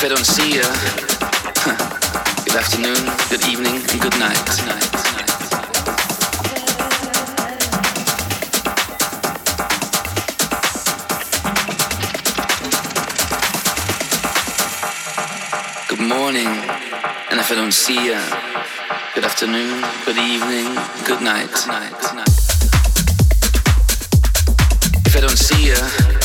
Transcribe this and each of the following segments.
If I don't see you, good afternoon, good evening, and good night. Good. Good morning, and if I don't see you, good afternoon, good evening, good night. Good. If I don't see you.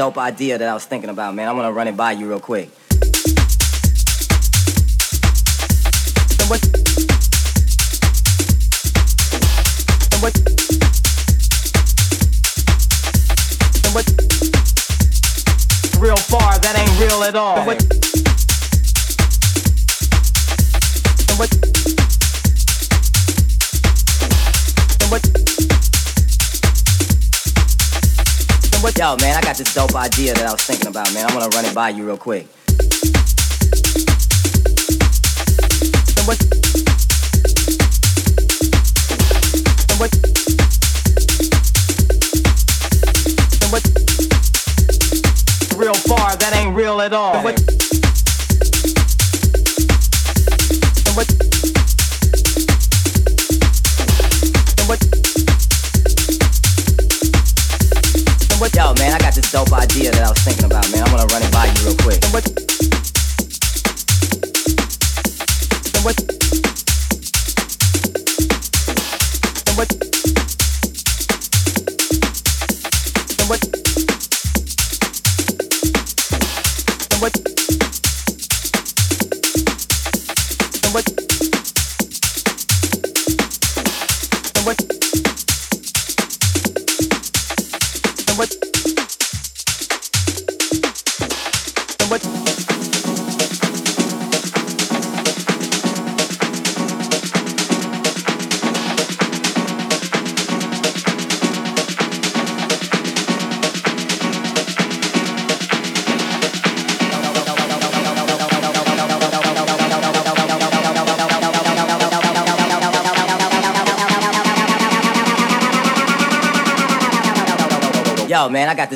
dope idea that I was thinking about, man. I'm gonna run it by you real quick. Real far, that ain't real at all. And what? And what? yo, man, I got this dope idea that I was thinking about, man. I'm gonna run it by you real quick. Real far, that ain't real at all.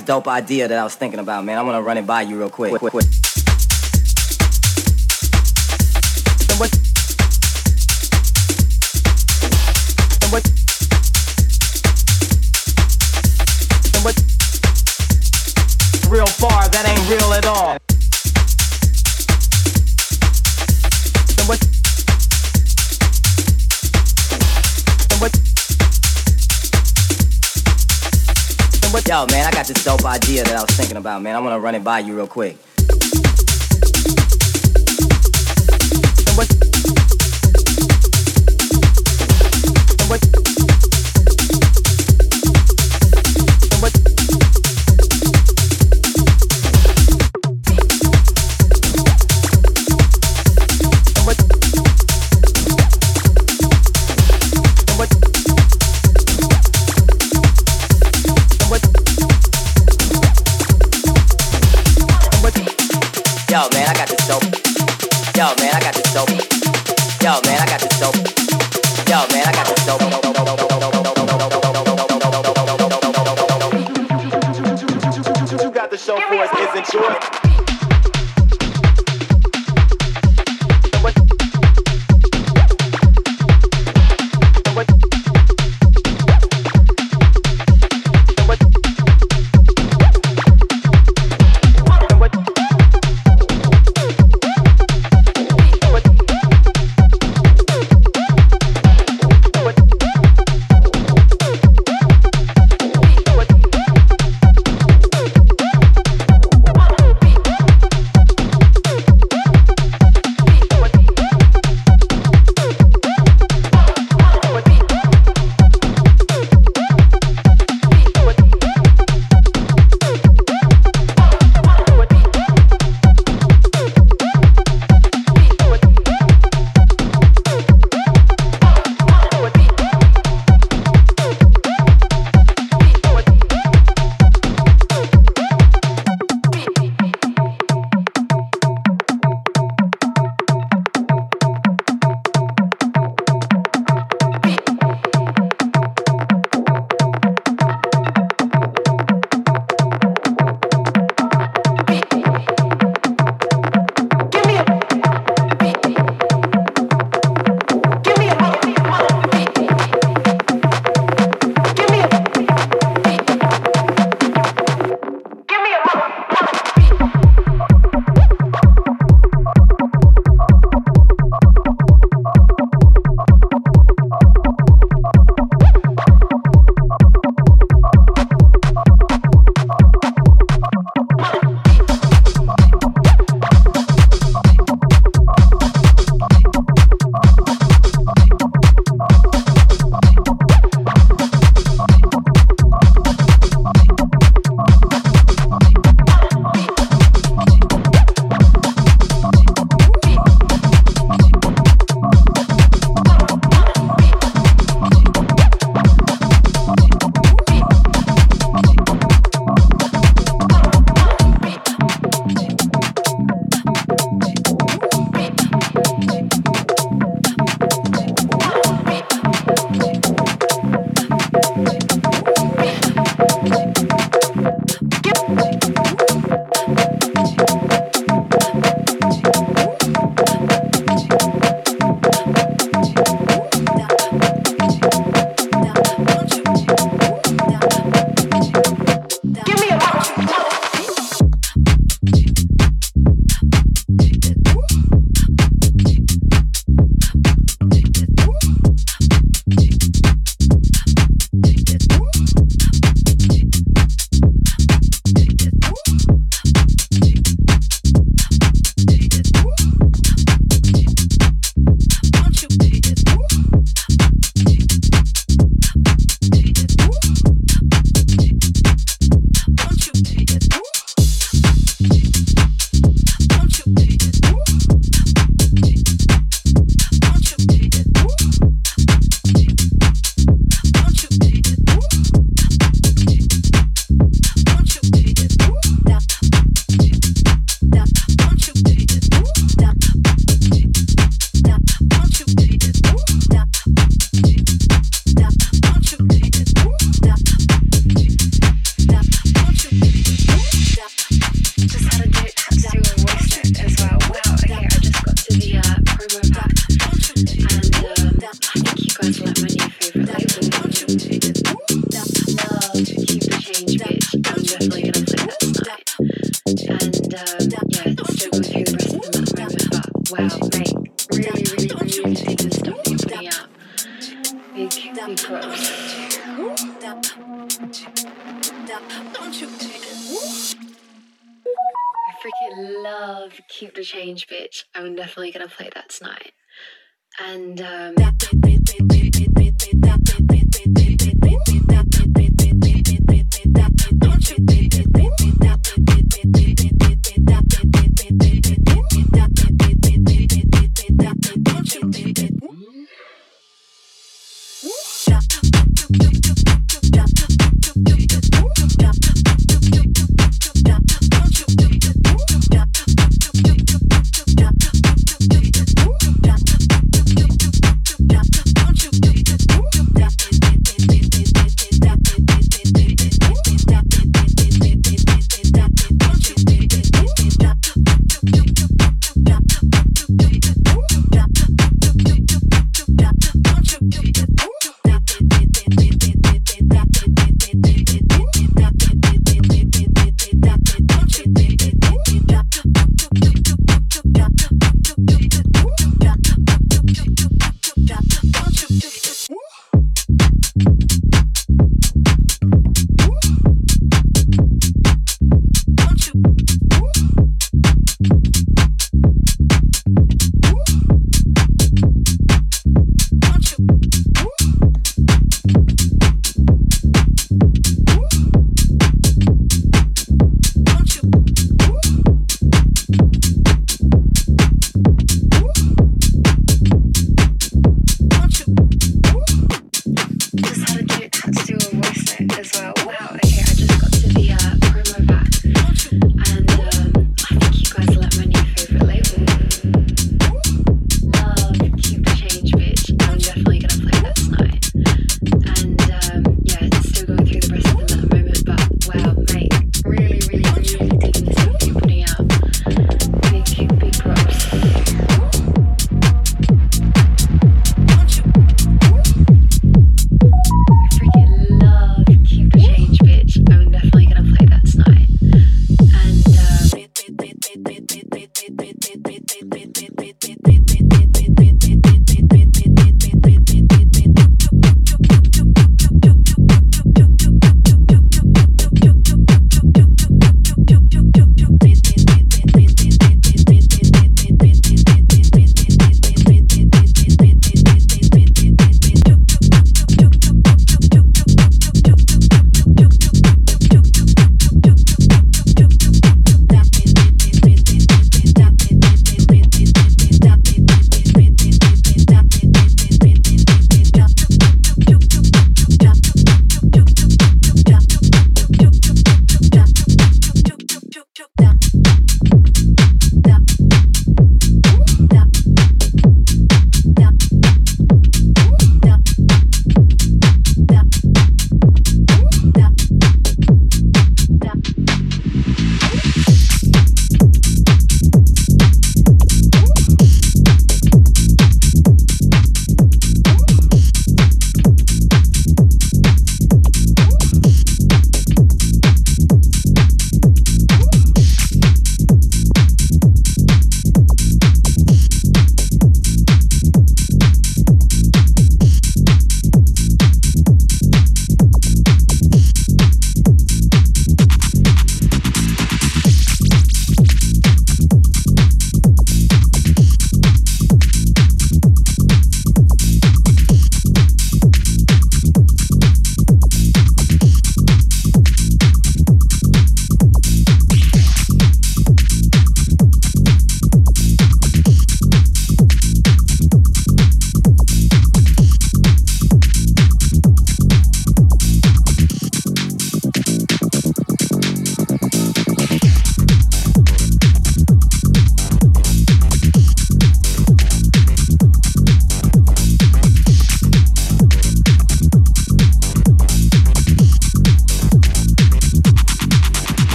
this dope idea that I was thinking about, man. I'm gonna run it by you real quick. quick, quick. idea that I was thinking about, man. I want to run it by you real quick.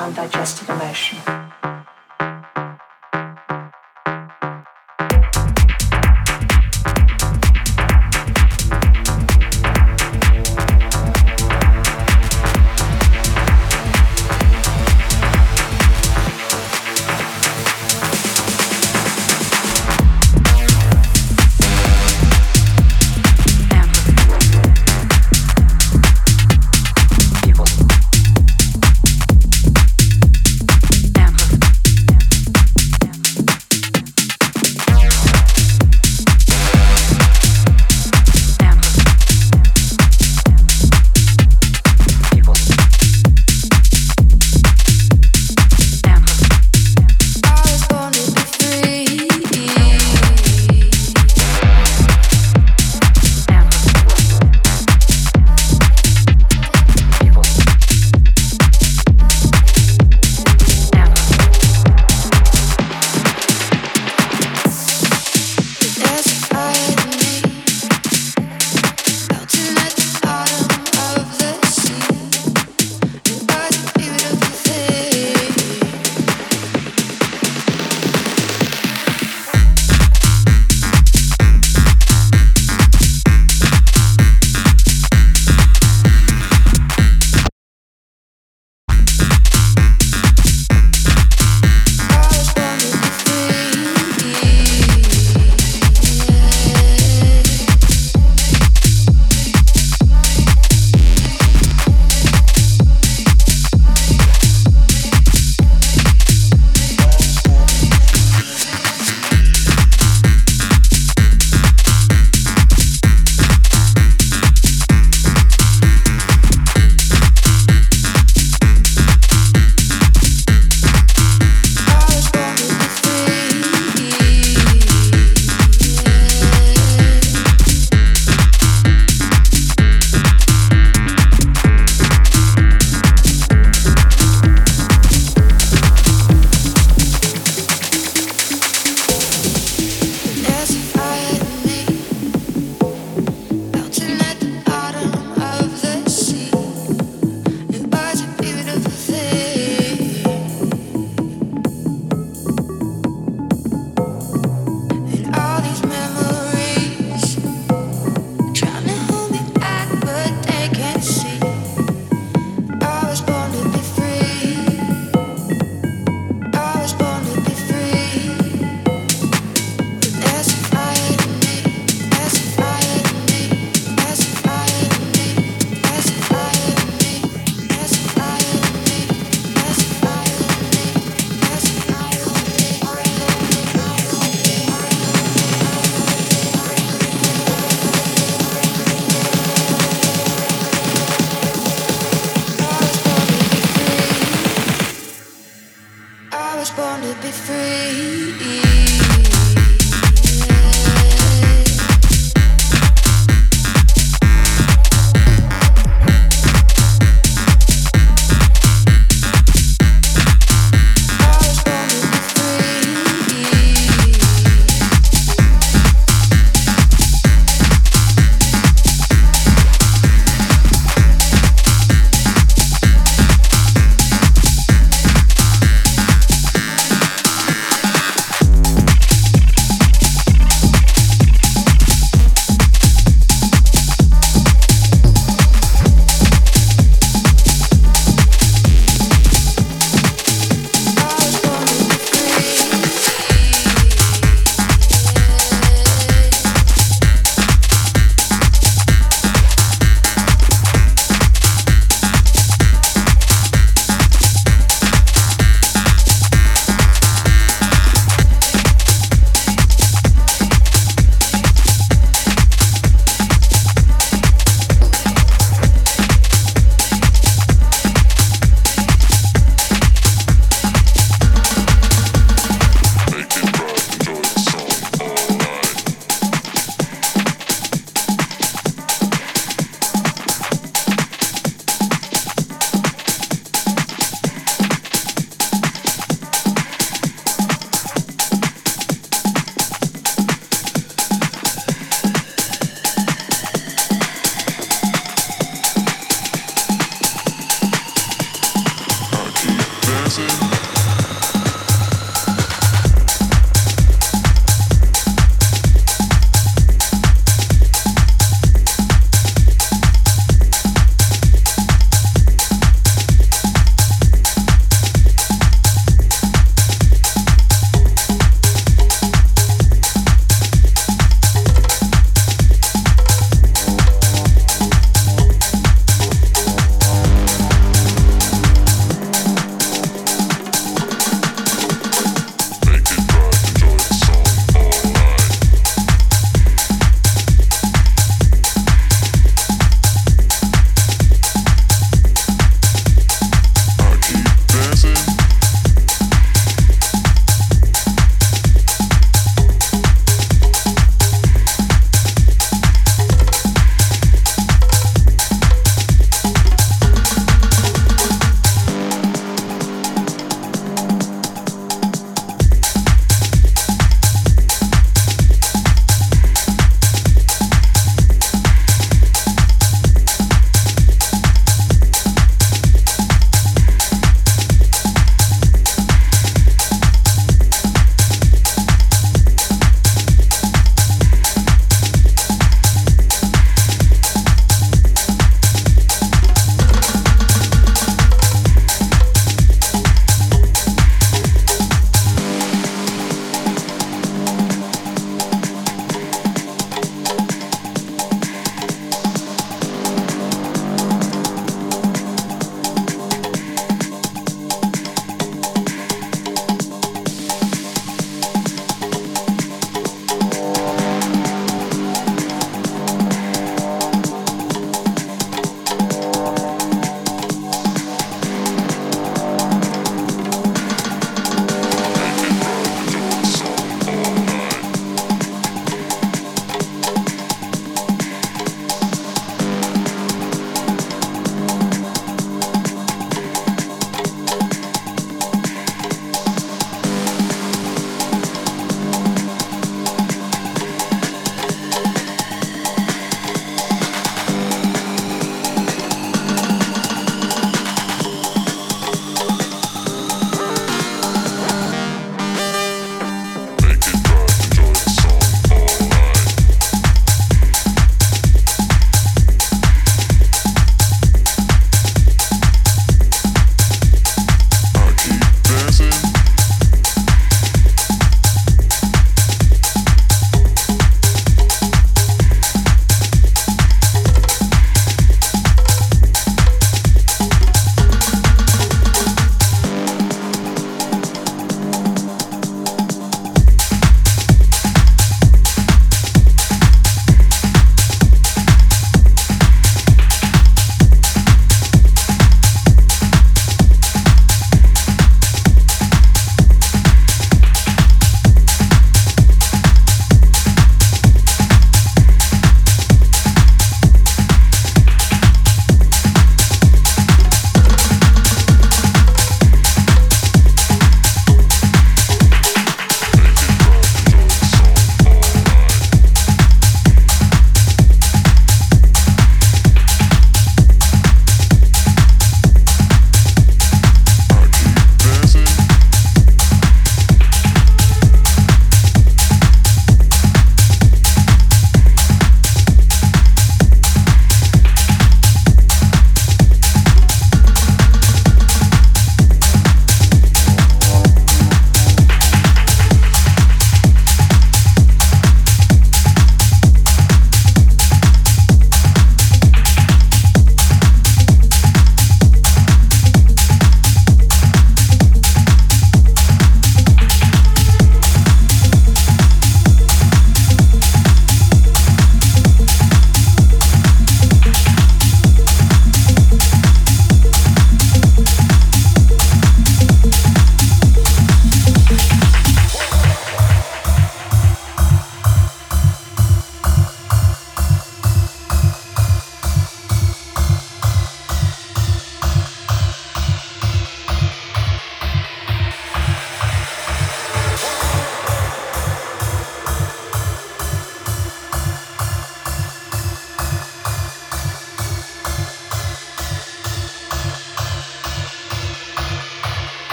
Undigested emotion.